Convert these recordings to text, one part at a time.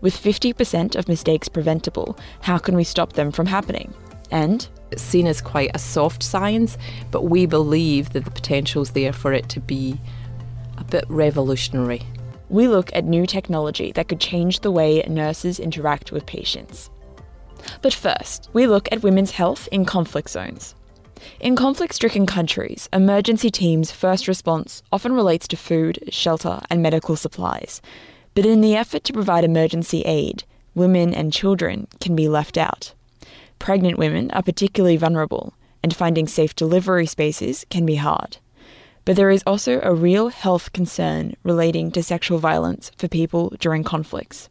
With 50% of mistakes preventable, how can we stop them from happening? And it's seen as quite a soft science, but we believe that the potential is there for it to be a bit revolutionary. We look at new technology that could change the way nurses interact with patients. But first, we look at women's health in conflict zones. In conflict stricken countries, emergency teams' first response often relates to food, shelter, and medical supplies. But in the effort to provide emergency aid, women and children can be left out. Pregnant women are particularly vulnerable, and finding safe delivery spaces can be hard. But there is also a real health concern relating to sexual violence for people during conflicts.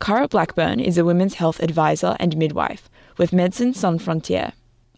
Cara Blackburn is a women's health advisor and midwife with Médecins Sans Frontières.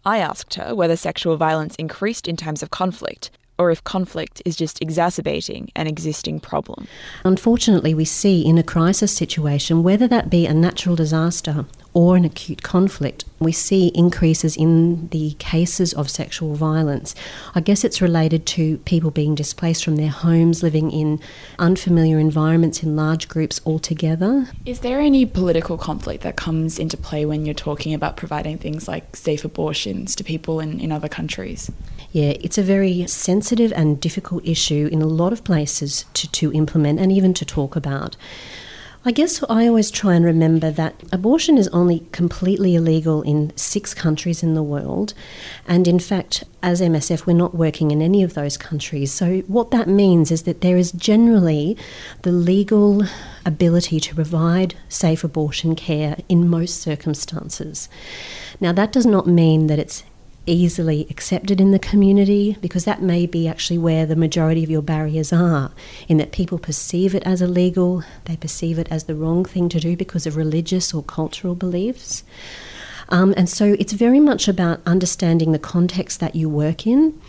I asked her whether sexual violence increased in times of conflict or if conflict is just exacerbating an existing problem. Unfortunately, we see in a crisis situation, whether that be a natural disaster or an acute conflict, we see increases in the cases of sexual violence. I guess it's related to people being displaced from their homes, living in unfamiliar environments in large groups altogether. Is there any political conflict that comes into play when you're talking about providing things like safe abortions to people in, in other countries? Yeah, it's a very sensitive and difficult issue in a lot of places to, to implement and even to talk about. I guess I always try and remember that abortion is only completely illegal in six countries in the world. And in fact, as MSF, we're not working in any of those countries. So, what that means is that there is generally the legal ability to provide safe abortion care in most circumstances. Now, that does not mean that it's easily accepted in the community because that may be actually where the majority of your barriers are in that people perceive it as illegal they perceive it as the wrong thing to do because of religious or cultural beliefs. Um, and so it's very much about understanding the context that you work in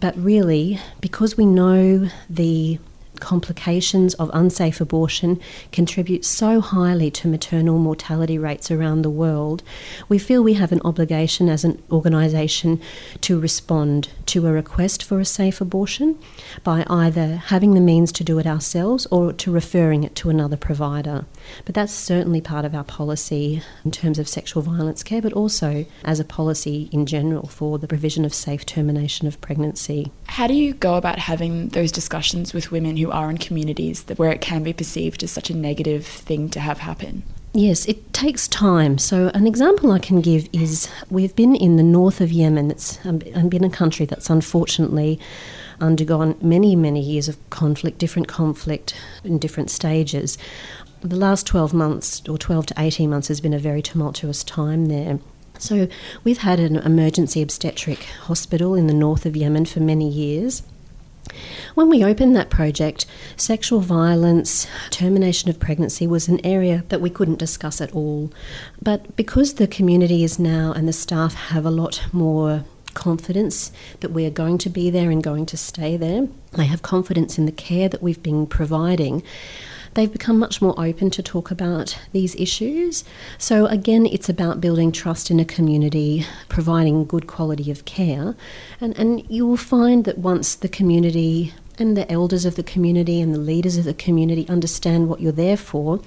but really because we know the complications of unsafe abortion contribute so highly to maternal mortality rates around the world, we feel we have an obligation as an organisation to respond to a request for a safe abortion by either having the means to do it ourselves or to referring it to another provider. But that's certainly part of our policy in terms of sexual violence care, but also as a policy in general for the provision of safe termination of pregnancy. How do you go about having those discussions with women who are in communities that, where it can be perceived as such a negative thing to have happen? Yes, it takes time. So, an example I can give is we've been in the north of Yemen. It's um, been a country that's unfortunately undergone many, many years of conflict, different conflict in different stages. The last 12 months, or 12 to 18 months, has been a very tumultuous time there. So, we've had an emergency obstetric hospital in the north of Yemen for many years. When we opened that project, sexual violence, termination of pregnancy was an area that we couldn't discuss at all. But because the community is now and the staff have a lot more confidence that we are going to be there and going to stay there, they have confidence in the care that we've been providing they've become much more open to talk about these issues. So, again, it's about building trust in a community, providing good quality of care. And, and you will find that once the community and the elders of the community and the leaders of the community understand what you're there for,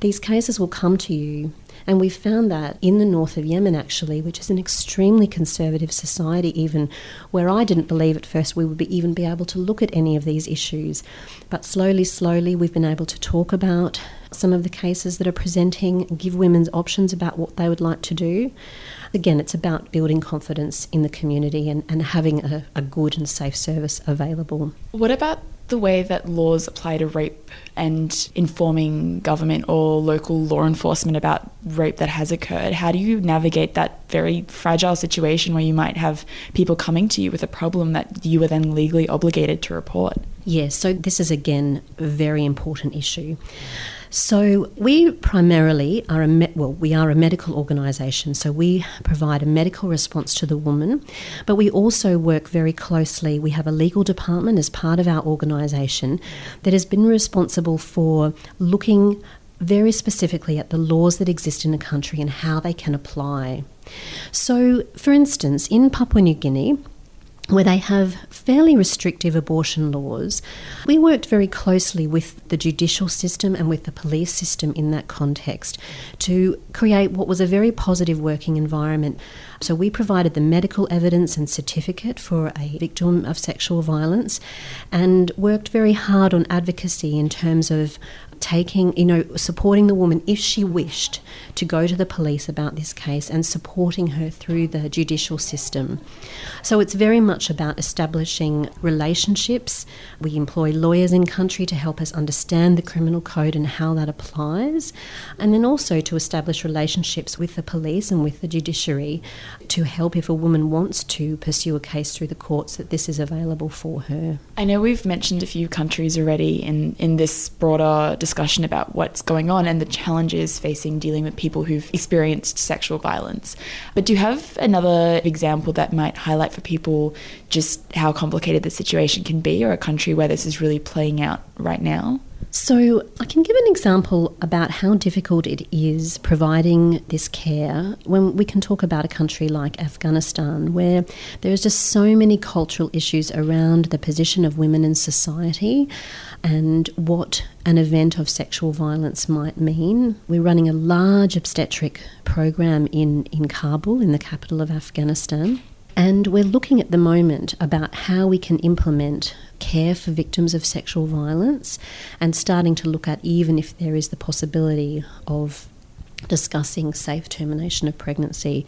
these cases will come to you and we found that in the north of Yemen, actually, which is an extremely conservative society, even where I didn't believe at first we would be, even be able to look at any of these issues. But slowly, slowly, we've been able to talk about some of the cases that are presenting, give women's options about what they would like to do. Again, it's about building confidence in the community and, and having a, a good and safe service available. What about the way that laws apply to rape and informing government or local law enforcement about rape that has occurred? How do you navigate that very fragile situation where you might have people coming to you with a problem that you are then legally obligated to report? Yes, so this is again a very important issue. So we primarily are a me- well, we are a medical organisation. So we provide a medical response to the woman, but we also work very closely. We have a legal department as part of our organisation that has been responsible for looking very specifically at the laws that exist in a country and how they can apply. So, for instance, in Papua New Guinea, where they have fairly restrictive abortion laws. We worked very closely with the judicial system and with the police system in that context to create what was a very positive working environment. So we provided the medical evidence and certificate for a victim of sexual violence and worked very hard on advocacy in terms of taking, you know, supporting the woman if she wished to go to the police about this case and supporting her through the judicial system. So it's very much about establishing relationships. We employ lawyers in country to help us understand the criminal code and how that applies, and then also to establish relationships with the police and with the judiciary to help if a woman wants to pursue a case through the courts that this is available for her. I know we've mentioned a few countries already in, in this broader discussion about what's going on and the challenges facing dealing with people who've experienced sexual violence. But do you have another example that might highlight for people just how complicated the situation can be or a country where this is really playing out right now? So, I can give an example about how difficult it is providing this care when we can talk about a country like Afghanistan, where there's just so many cultural issues around the position of women in society and what an event of sexual violence might mean. We're running a large obstetric program in, in Kabul, in the capital of Afghanistan. And we're looking at the moment about how we can implement care for victims of sexual violence and starting to look at even if there is the possibility of discussing safe termination of pregnancy.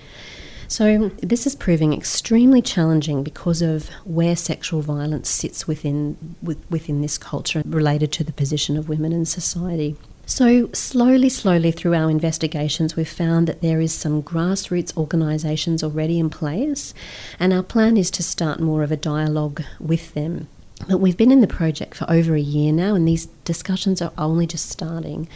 So, this is proving extremely challenging because of where sexual violence sits within, within this culture related to the position of women in society. So, slowly, slowly through our investigations, we've found that there is some grassroots organisations already in place, and our plan is to start more of a dialogue with them. But we've been in the project for over a year now, and these discussions are only just starting.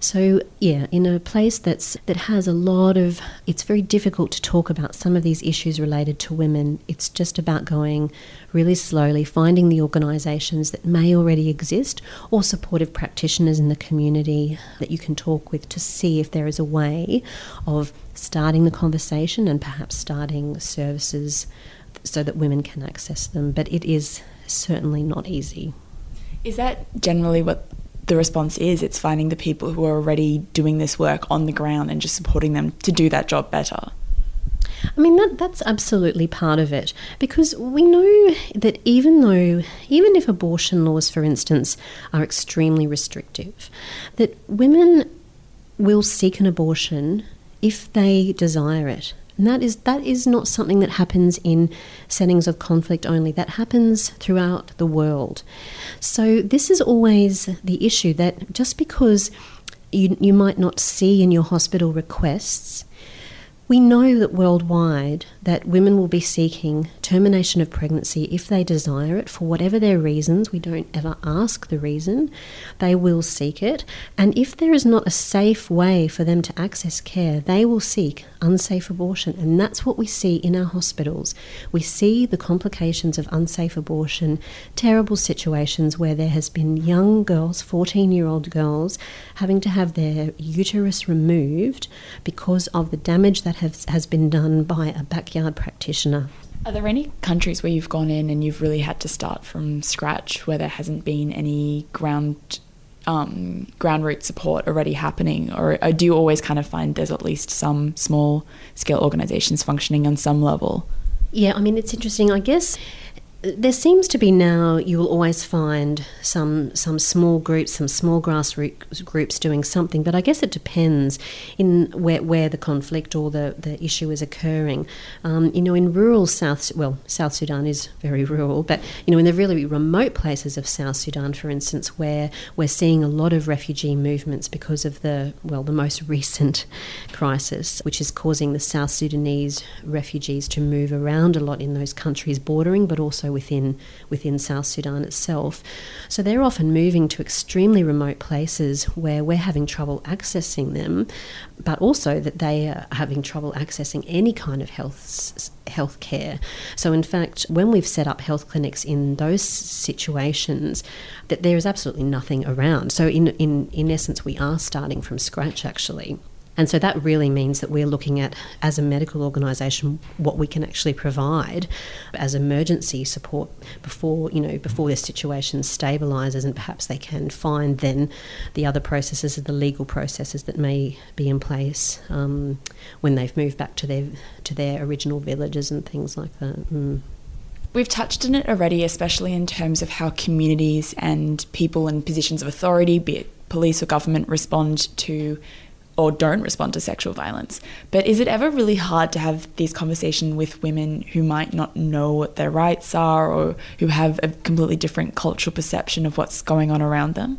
So yeah, in a place that's that has a lot of, it's very difficult to talk about some of these issues related to women. It's just about going really slowly, finding the organisations that may already exist or supportive practitioners in the community that you can talk with to see if there is a way of starting the conversation and perhaps starting services so that women can access them. But it is certainly not easy. Is that generally what the response is? It's finding the people who are already doing this work on the ground and just supporting them to do that job better. I mean that that's absolutely part of it because we know that even though even if abortion laws for instance are extremely restrictive that women will seek an abortion if they desire it and that is that is not something that happens in settings of conflict only. That happens throughout the world. So this is always the issue that just because you, you might not see in your hospital requests we know that worldwide that women will be seeking termination of pregnancy if they desire it for whatever their reasons. We don't ever ask the reason. They will seek it. And if there is not a safe way for them to access care, they will seek unsafe abortion. And that's what we see in our hospitals. We see the complications of unsafe abortion, terrible situations where there has been young girls, 14 year old girls, having to have their uterus removed because of the damage that has, has been done by a backyard practitioner. Are there any countries where you've gone in and you've really had to start from scratch, where there hasn't been any ground um, ground root support already happening, or, or do you always kind of find there's at least some small scale organisations functioning on some level? Yeah, I mean it's interesting. I guess there seems to be now you will always find some some small groups, some small grassroots groups doing something, but I guess it depends in where, where the conflict or the, the issue is occurring. Um, you know, in rural South, well, South Sudan is very rural, but you know, in the really remote places of South Sudan, for instance, where we're seeing a lot of refugee movements because of the well, the most recent crisis, which is causing the South Sudanese refugees to move around a lot in those countries bordering, but also within within South Sudan itself. So they're often moving to extremely remote places where we're having trouble accessing them, but also that they are having trouble accessing any kind of health health care. So in fact, when we've set up health clinics in those situations, that there is absolutely nothing around. So in in in essence, we are starting from scratch actually. And so that really means that we're looking at, as a medical organisation, what we can actually provide as emergency support before you know before the situation stabilises and perhaps they can find then the other processes, the legal processes that may be in place um, when they've moved back to their to their original villages and things like that. Mm. We've touched on it already, especially in terms of how communities and people in positions of authority, be it police or government, respond to or don't respond to sexual violence. But is it ever really hard to have these conversations with women who might not know what their rights are or who have a completely different cultural perception of what's going on around them?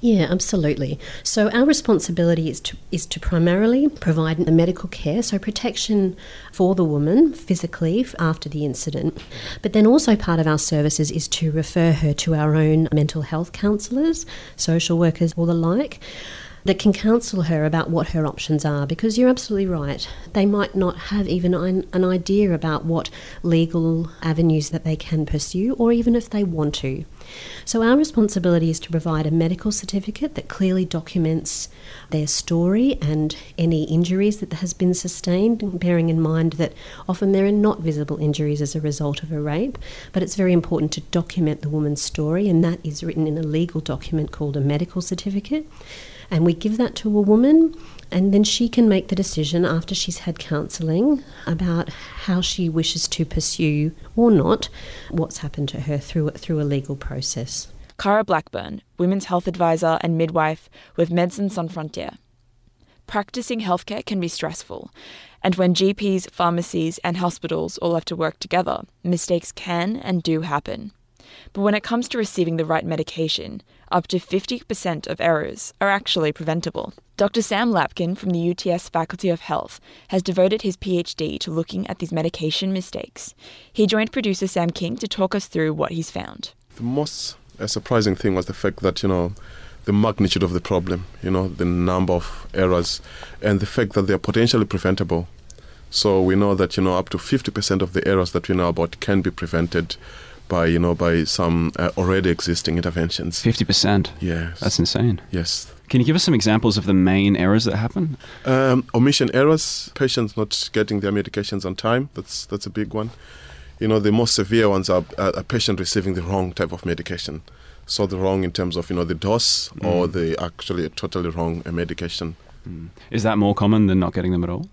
Yeah, absolutely. So our responsibility is to is to primarily provide the medical care, so protection for the woman physically after the incident. But then also part of our services is to refer her to our own mental health counsellors, social workers, or the like that can counsel her about what her options are because you're absolutely right. They might not have even an, an idea about what legal avenues that they can pursue or even if they want to. So, our responsibility is to provide a medical certificate that clearly documents their story and any injuries that has been sustained, bearing in mind that often there are not visible injuries as a result of a rape, but it's very important to document the woman's story, and that is written in a legal document called a medical certificate and we give that to a woman and then she can make the decision after she's had counselling about how she wishes to pursue or not what's happened to her through through a legal process. Cara Blackburn, women's health advisor and midwife with Médecins Sans Frontières. Practicing healthcare can be stressful, and when GPs, pharmacies, and hospitals all have to work together, mistakes can and do happen. But when it comes to receiving the right medication, up to 50% of errors are actually preventable. Dr. Sam Lapkin from the UTS Faculty of Health has devoted his PhD to looking at these medication mistakes. He joined producer Sam King to talk us through what he's found. The most uh, surprising thing was the fact that, you know, the magnitude of the problem, you know, the number of errors, and the fact that they are potentially preventable. So we know that, you know, up to 50% of the errors that we know about can be prevented by you know by some uh, already existing interventions. Fifty percent. Yes, that's insane. Yes. Can you give us some examples of the main errors that happen? Um, omission errors, patients not getting their medications on time. That's that's a big one. You know, the most severe ones are a patient receiving the wrong type of medication. So the wrong in terms of you know the dose mm. or the actually totally wrong medication. Mm. Is that more common than not getting them at all?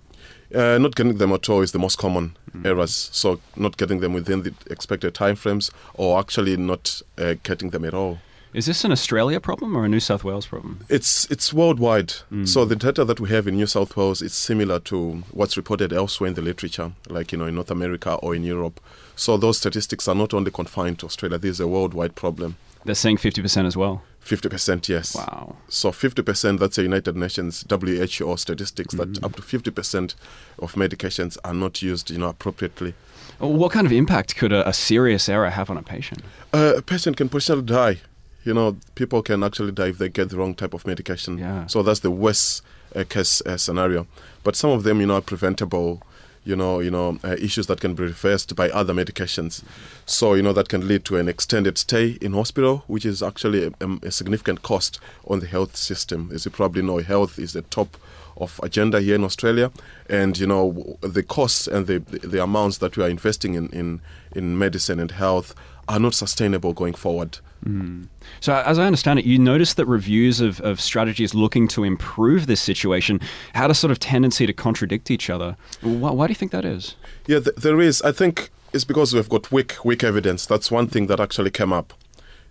Uh, not getting them at all is the most common mm. errors. So not getting them within the expected timeframes, or actually not uh, getting them at all. Is this an Australia problem or a New South Wales problem? It's it's worldwide. Mm. So the data that we have in New South Wales is similar to what's reported elsewhere in the literature, like you know in North America or in Europe. So those statistics are not only confined to Australia. This is a worldwide problem. They're saying fifty percent as well. 50%, yes. Wow. So 50%, that's a United Nations WHO statistics mm-hmm. that up to 50% of medications are not used you know, appropriately. What kind of impact could a, a serious error have on a patient? Uh, a patient can potentially die. You know, people can actually die if they get the wrong type of medication. Yeah. So that's the worst uh, case uh, scenario. But some of them, you know, are preventable you know, you know, uh, issues that can be reversed by other medications. So, you know, that can lead to an extended stay in hospital, which is actually a, a significant cost on the health system. As you probably know, health is the top of agenda here in Australia, and you know the costs and the the amounts that we are investing in in, in medicine and health are not sustainable going forward. Mm. So, as I understand it, you notice that reviews of, of strategies looking to improve this situation had a sort of tendency to contradict each other. Why, why do you think that is? Yeah, th- there is. I think it's because we've got weak, weak evidence. That's one thing that actually came up.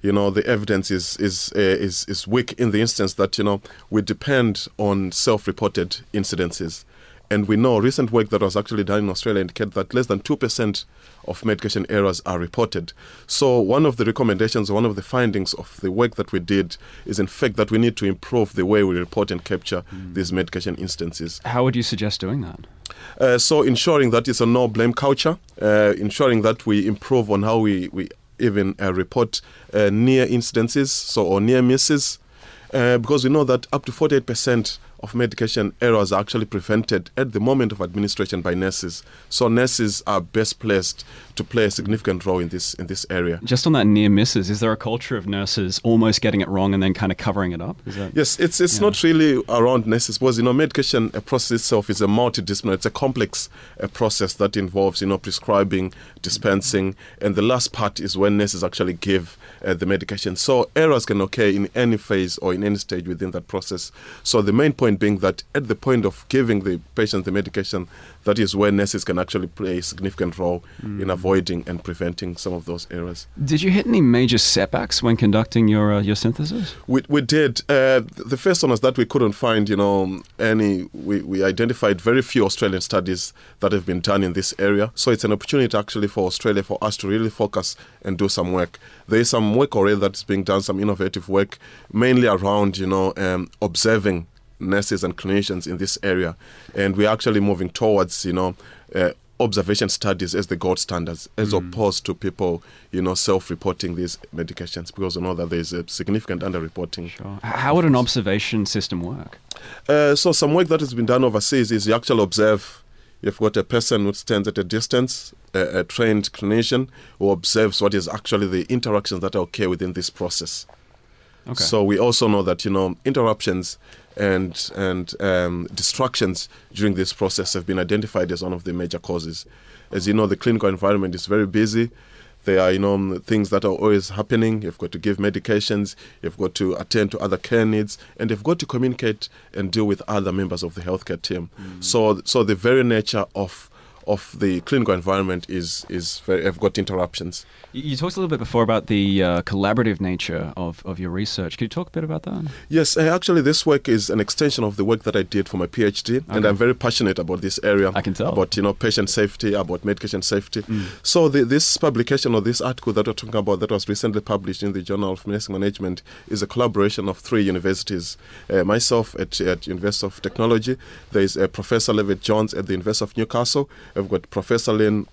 You know, the evidence is is uh, is is weak in the instance that you know we depend on self-reported incidences And we know recent work that was actually done in Australia indicated that less than 2% of medication errors are reported. So, one of the recommendations, one of the findings of the work that we did is, in fact, that we need to improve the way we report and capture mm. these medication instances. How would you suggest doing that? Uh, so, ensuring that it's a no blame culture, uh, ensuring that we improve on how we, we even uh, report uh, near incidences, so or near misses, uh, because we know that up to 48% of medication errors are actually prevented at the moment of administration by nurses. So nurses are best placed to play a significant role in this in this area. Just on that near misses, is there a culture of nurses almost getting it wrong and then kind of covering it up? That, yes, it's it's yeah. not really around nurses because you know medication a process itself is a multidisciplinary. It's a complex a process that involves you know prescribing, dispensing, and the last part is when nurses actually give uh, the medication. So errors can occur in any phase or in any stage within that process. So the main point being that at the point of giving the patient the medication, that is where nurses can actually play a significant role mm. in avoiding and preventing some of those errors. Did you hit any major setbacks when conducting your uh, your synthesis? We, we did. Uh, the first one was that we couldn't find, you know, any. We, we identified very few Australian studies that have been done in this area. So it's an opportunity actually for Australia for us to really focus and do some work. There is some work already that's being done, some innovative work, mainly around, you know, um, observing nurses and clinicians in this area, and we're actually moving towards you know. Uh, observation studies as the gold standards, as mm. opposed to people, you know, self-reporting these medications, because we know that there is a significant underreporting. Sure. How would an observation system work? Uh, so some work that has been done overseas is you actually observe. You've got a person who stands at a distance, a, a trained clinician who observes what is actually the interactions that occur within this process. Okay. So we also know that you know interruptions and and um, distractions during this process have been identified as one of the major causes. As you know, the clinical environment is very busy. There are you know things that are always happening. You've got to give medications. You've got to attend to other care needs, and you've got to communicate and deal with other members of the healthcare team. Mm. So so the very nature of of the clinical environment is is very, have got interruptions. You talked a little bit before about the uh, collaborative nature of, of your research. Could you talk a bit about that? Yes, uh, actually, this work is an extension of the work that I did for my PhD, okay. and I'm very passionate about this area. I can tell about you know patient safety, about medication safety. Mm. So the, this publication or this article that we're talking about that was recently published in the Journal of Nursing Management is a collaboration of three universities. Uh, myself at, at University of Technology, there is uh, Professor Levett-Jones at the University of Newcastle. I've got Professor Lynn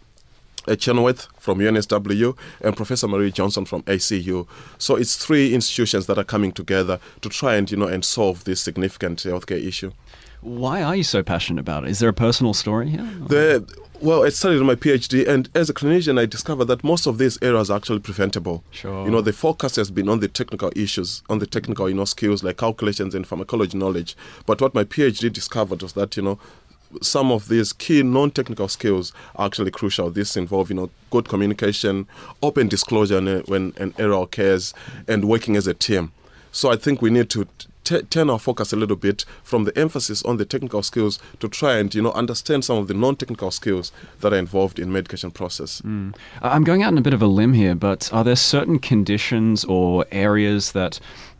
Chenoweth from UNSW and Professor Maree Johnson from ACU. So it's three institutions that are coming together to try and you know and solve this significant healthcare issue. Why are you so passionate about it? Is there a personal story here? The, well, I studied my PhD, and as a clinician, I discovered that most of these errors are actually preventable. Sure. You know, the focus has been on the technical issues, on the technical, you know, skills like calculations and pharmacology knowledge. But what my PhD discovered was that, you know, some of these key non-technical skills are actually crucial. This involve, you know, good communication, open disclosure when an error occurs, and working as a team. So I think we need to t- turn our focus a little bit from the emphasis on the technical skills to try and you know understand some of the non-technical skills that are involved in medication process. Mm. I'm going out on a bit of a limb here, but are there certain conditions or areas that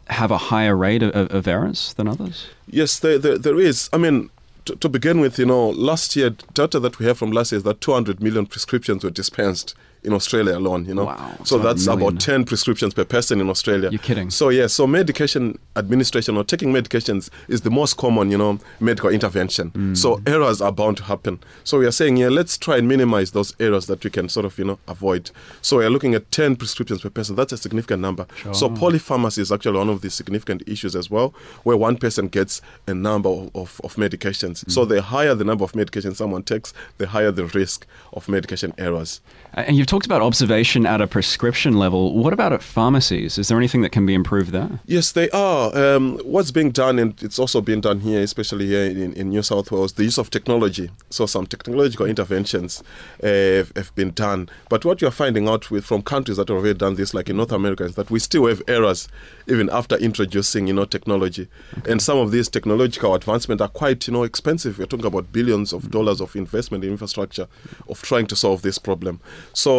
have a higher rate of, of errors than others? Yes, there, there, there is. I mean, to, to, begin with, you know, last year, data that we have from last year is that 200 million prescriptions were dispensed in Australia alone, you know. Wow, so that's about 10 prescriptions per person in Australia. You're kidding. So, yeah, so medication administration or taking medications is the most common, you know, medical intervention. Mm. So errors are bound to happen. So we are saying, yeah, let's try and minimize those errors that we can sort of, you know, avoid. So we are looking at 10 prescriptions per person. That's a significant number. Sure. So polypharmacy is actually one of the significant issues as well, where one person gets a number of, of, of medications. Mm. So the higher the number of medications someone takes, the higher the risk of medication errors. And you've talked about observation at a prescription level. What about at pharmacies? Is there anything that can be improved there? Yes, they are. Um, what's being done, and it's also being done here, especially here in, in New South Wales, the use of technology. So some technological interventions uh, have, have, been done. But what you're finding out with from countries that have already done this, like in North America, is that we still have errors even after introducing, you know, technology. Okay. And some of these technological advancements are quite, you know, expensive. We're talking about billions of dollars of investment in infrastructure of trying to solve this problem. So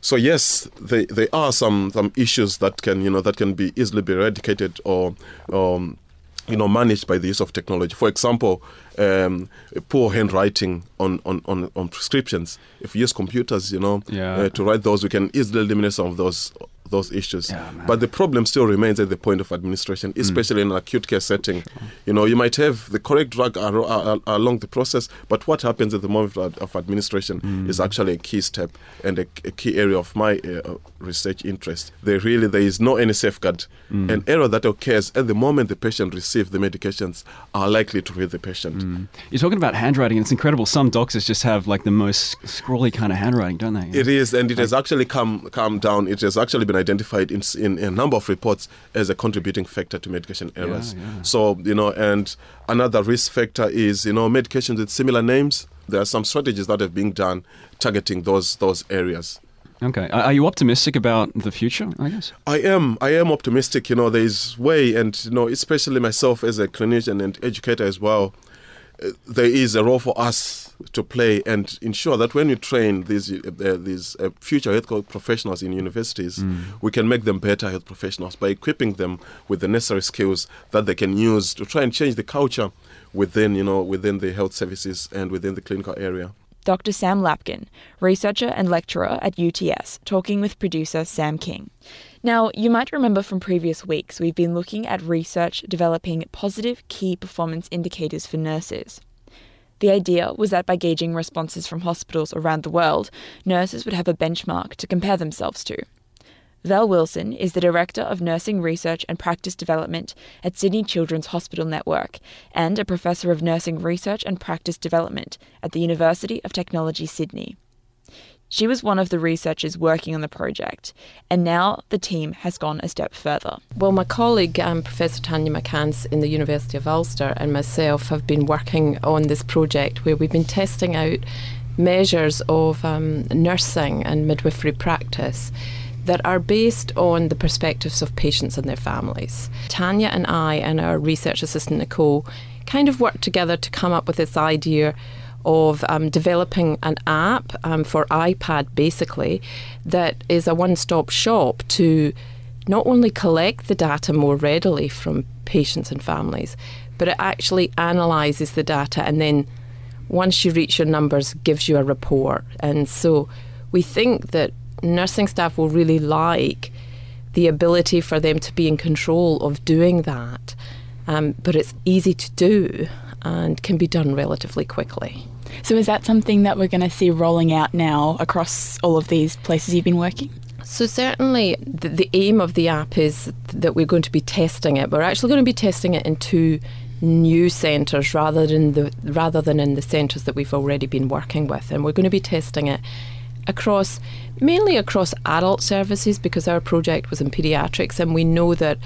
so yes, there, there are some some issues that can you know that can be easily be eradicated or um, you know, managed by the use of technology. For example, um, poor handwriting on, on, on, on prescriptions. If we use computers, you know, Yeah. uh, to write those, we can easily eliminate some of those those issues. Yeah, but the problem still remains at the point of administration, mm. especially in an acute care setting. You know, you might have the correct drug ar- ar- ar- along the process, but what happens at the moment of administration mm. is actually a key step and a, a key area of my uh, uh research interest. There really there is no any safeguard. Mm. An error that occurs at the moment the patient receives the medications are likely to hit the patient. You're talking about handwriting, and it's incredible. Some doctors just have like the most scrawly kind of handwriting, don't they? It is, and it has actually come come down. It has actually been identified in, in a number of reports as a contributing factor to medication errors. yeah. So you know, and another risk factor is you know medications with similar names. There are some strategies that have been done targeting those those areas. Okay. Are you optimistic about the future? I guess. I am. I am optimistic. You know, there is way, and you know, especially myself as a clinician and educator as well. uh, There is a role for us to play and ensure that when we train these uh, these uh, future health professionals in universities, we can make them better health professionals by equipping them with the necessary skills that they can use to try and change the culture within you know within the health services and within the clinical area. Dr. Sam Lapkin, researcher and lecturer at UTS, talking with producer Sam King. Now, you might remember from previous weeks we've been looking at research developing positive key performance indicators for nurses. The idea was that by gauging responses from hospitals around the world, nurses would have a benchmark to compare themselves to. Val Wilson is the Director of Nursing Research and Practice Development at Sydney Children's Hospital Network and a Professor of Nursing Research and Practice Development at the University of Technology, Sydney. She was one of the researchers working on the project, and now the team has gone a step further. Well, my colleague, um, Professor Tanya McCance in the University of Ulster, and myself have been working on this project where we've been testing out measures of um, nursing and midwifery practice that are based on the perspectives of patients and their families. Tanya and I and our research assistant Nicole kind of worked together to come up with this idea of um, developing an app um, for iPad basically that is a one stop shop to not only collect the data more readily from patients and families, but it actually analyzes the data and then once you reach your numbers gives you a report. And so we think that nursing staff will really like the ability for them to be in control of doing that. Um, but it's easy to do and can be done relatively quickly. So, is that something that we're going to see rolling out now across all of these places you've been working? So certainly, the, the aim of the app is that we're going to be testing it. We're actually going to be testing it in two new centres rather than the rather than in the centres that we've already been working with, and we're going to be testing it across mainly across adult services because our project was in paediatrics, and we know that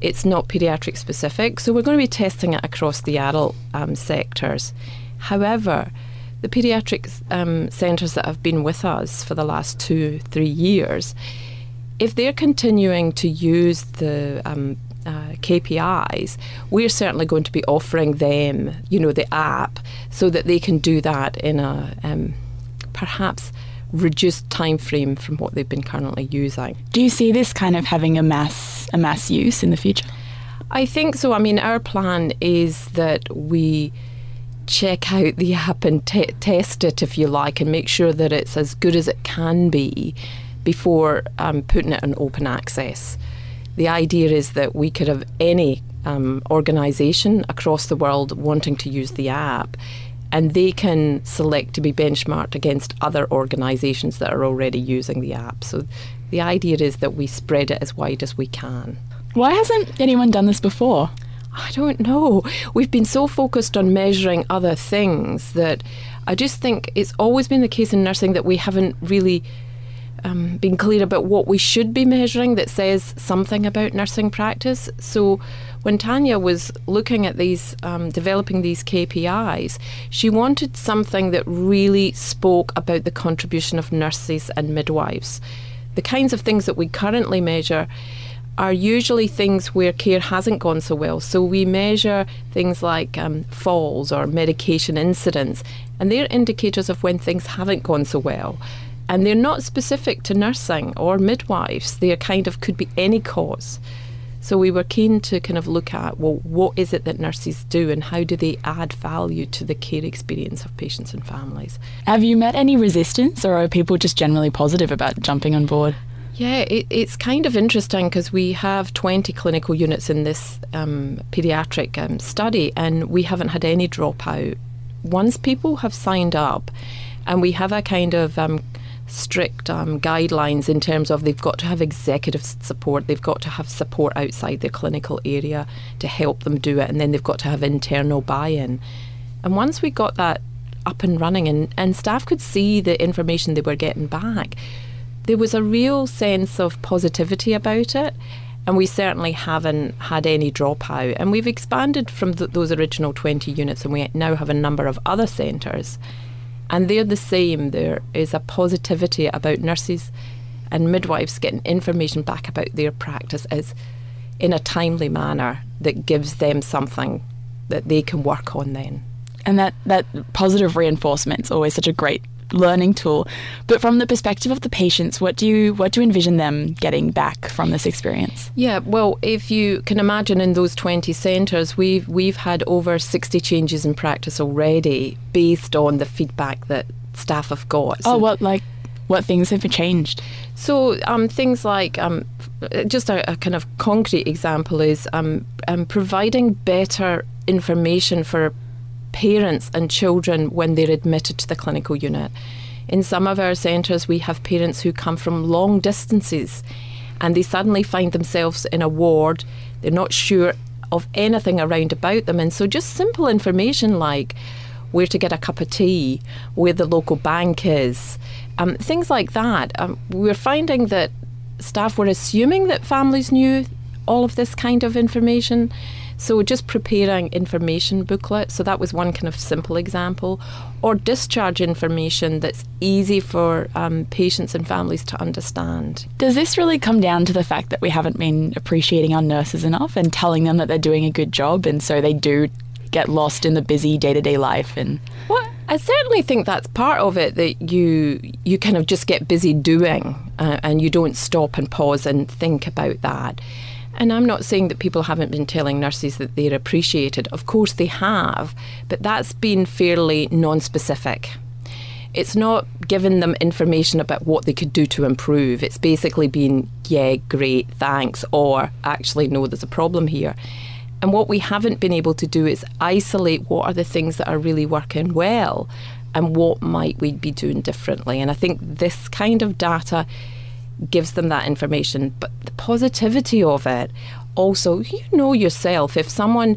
it's not paediatric specific. So we're going to be testing it across the adult um, sectors. However, the paediatric um, centres that have been with us for the last two, three years, if they're continuing to use the um, uh, KPIs, we're certainly going to be offering them, you know, the app so that they can do that in a um, perhaps reduced time frame from what they've been currently using. Do you see this kind of having a mass a mass use in the future? I think so. I mean, our plan is that we check out the app and te- test it, if you like, and make sure that it's as good as it can be before um, putting it on open access. The idea is that we could have any um, organisation across the world wanting to use the app, and they can select to be benchmarked against other organisations that are already using the app. So the idea is that we spread it as wide as we can. Why hasn't anyone done this before? I don't know. We've been so focused on measuring other things that I just think it's always been the case in nursing that we haven't really um, been clear about what we should be measuring that says something about nursing practice. So when Tanya was looking at these, um, developing these KPIs, she wanted something that really spoke about the contribution of nurses and midwives. The kinds of things that we currently measure are usually things where care hasn't gone so well. So we measure things like um, falls or medication incidents, and they're indicators of when things haven't gone so well. And they're not specific to nursing or midwives. They are kind of could be any cause. So we were keen to kind of look at well, what is it that nurses do and how do they add value to the care experience of patients and families? Have you met any resistance or are people just generally positive about jumping on board? Yeah, it, it's kind of interesting because we have 20 clinical units in this um, paediatric um, study and we haven't had any dropout. Once people have signed up, and we have a kind of um, strict um, guidelines in terms of they've got to have executive support, they've got to have support outside their clinical area to help them do it, and then they've got to have internal buy in. And once we got that up and running, and, and staff could see the information they were getting back, there was a real sense of positivity about it. And we certainly haven't had any dropout. And we've expanded from th- those original 20 units, and we now have a number of other centres and they're the same. There is a positivity about nurses and midwives getting information back about their practice as in a timely manner that gives them something that they can work on then. And that, that positive reinforcement is always such a great learning tool. But from the perspective of the patients, what do you what do you envision them getting back from this experience? Yeah, well, if you can imagine in those 20 centres, we've we've had over 60 changes in practice already based on the feedback that staff have got. So oh, what like what things have changed? So um, things like um, just a, a, kind of concrete example is um, um providing better information for parents and children when they're admitted to the clinical unit. In some of our centres, we have parents who come from long distances and they suddenly find themselves in a ward. They're not sure of anything around about them. And so, just simple information like where to get a cup of tea, where the local bank is, um, things like that. Um, we're finding that staff were assuming that families knew all of this kind of information. So just preparing information booklets. So that was one kind of simple example. Or discharge information that's easy for um, patients and families to understand. Does this really come down to the fact that we haven't been appreciating our nurses enough and telling them that they're doing a good job, and so they do get lost in the busy day to day life and. Well, I certainly think that's part of it that you you kind of just get busy doing uh, and you don't stop and pause and think about that. And I'm not saying that people haven't been telling nurses that they're appreciated. Of course they have, but that's been fairly non specific. It's not giving them information about what they could do to improve. It's basically been, yeah, great, thanks, or actually, no, there's a problem here. And what we haven't been able to do is isolate what are the things that are really working well and what might we be doing differently. And I think this kind of data gives them that information. But the positivity of it also, you know yourself, if someone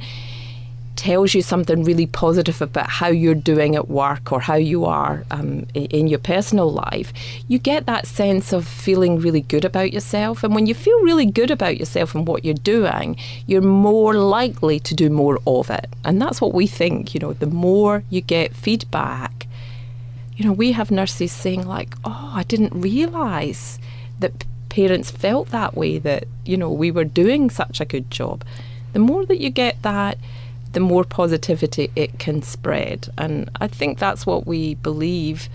tells you something really positive about how you're doing at work or how you are um, in your personal life, you get that sense of feeling really good about yourself. And when you feel really good about yourself and what you're doing, you're more likely to do more of it. And that's what we think, you know, the more you get feedback. You know, we have nurses saying, like, oh, I didn't realise that parents felt that way that you know we were doing such a good job the more that you get that the more positivity it can spread and i think that's what we believe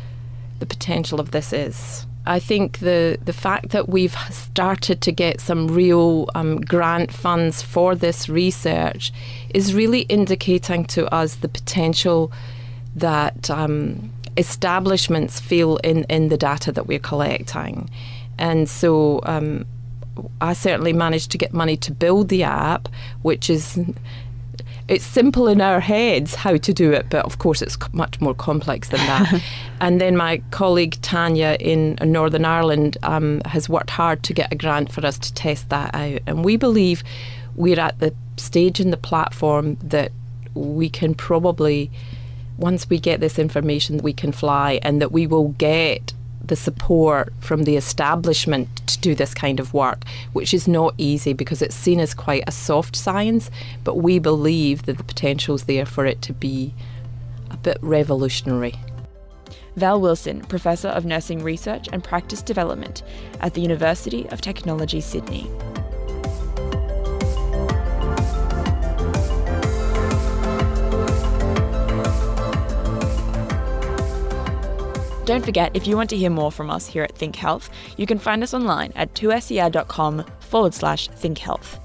the potential of this is I think the the fact that we've started to get some real um, grant funds for this research is really indicating to us the potential that um, establishments feel in, in the data that we're collecting. And so um, I certainly managed to get money to build the app, which is it's simple in our heads how to do it, but of course it's much more complex than that. and then my colleague Tanya in Northern Ireland um, has worked hard to get a grant for us to test that out. And we believe we're at the stage in the platform that we can probably, once we get this information, we can fly and that we will get the support from the establishment to do this kind of work, which is not easy because it's seen as quite a soft science, but we believe that the potential is there for it to be a bit revolutionary. Val Wilson, Professor of Nursing Research and Practice Development at the University of Technology, Sydney. Don't forget, if you want to hear more from us here at Think Health, you can find us online at 2ser.com forward slash Think Health.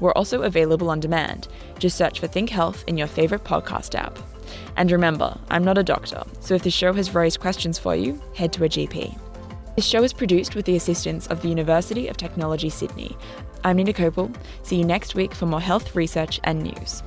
We're also available on demand. Just search for Think Health in your favourite podcast app. And remember, I'm not a doctor, so if the show has raised questions for you, head to a GP. This show is produced with the assistance of the University of Technology Sydney. I'm Nina Kopel. See you next week for more health research and news.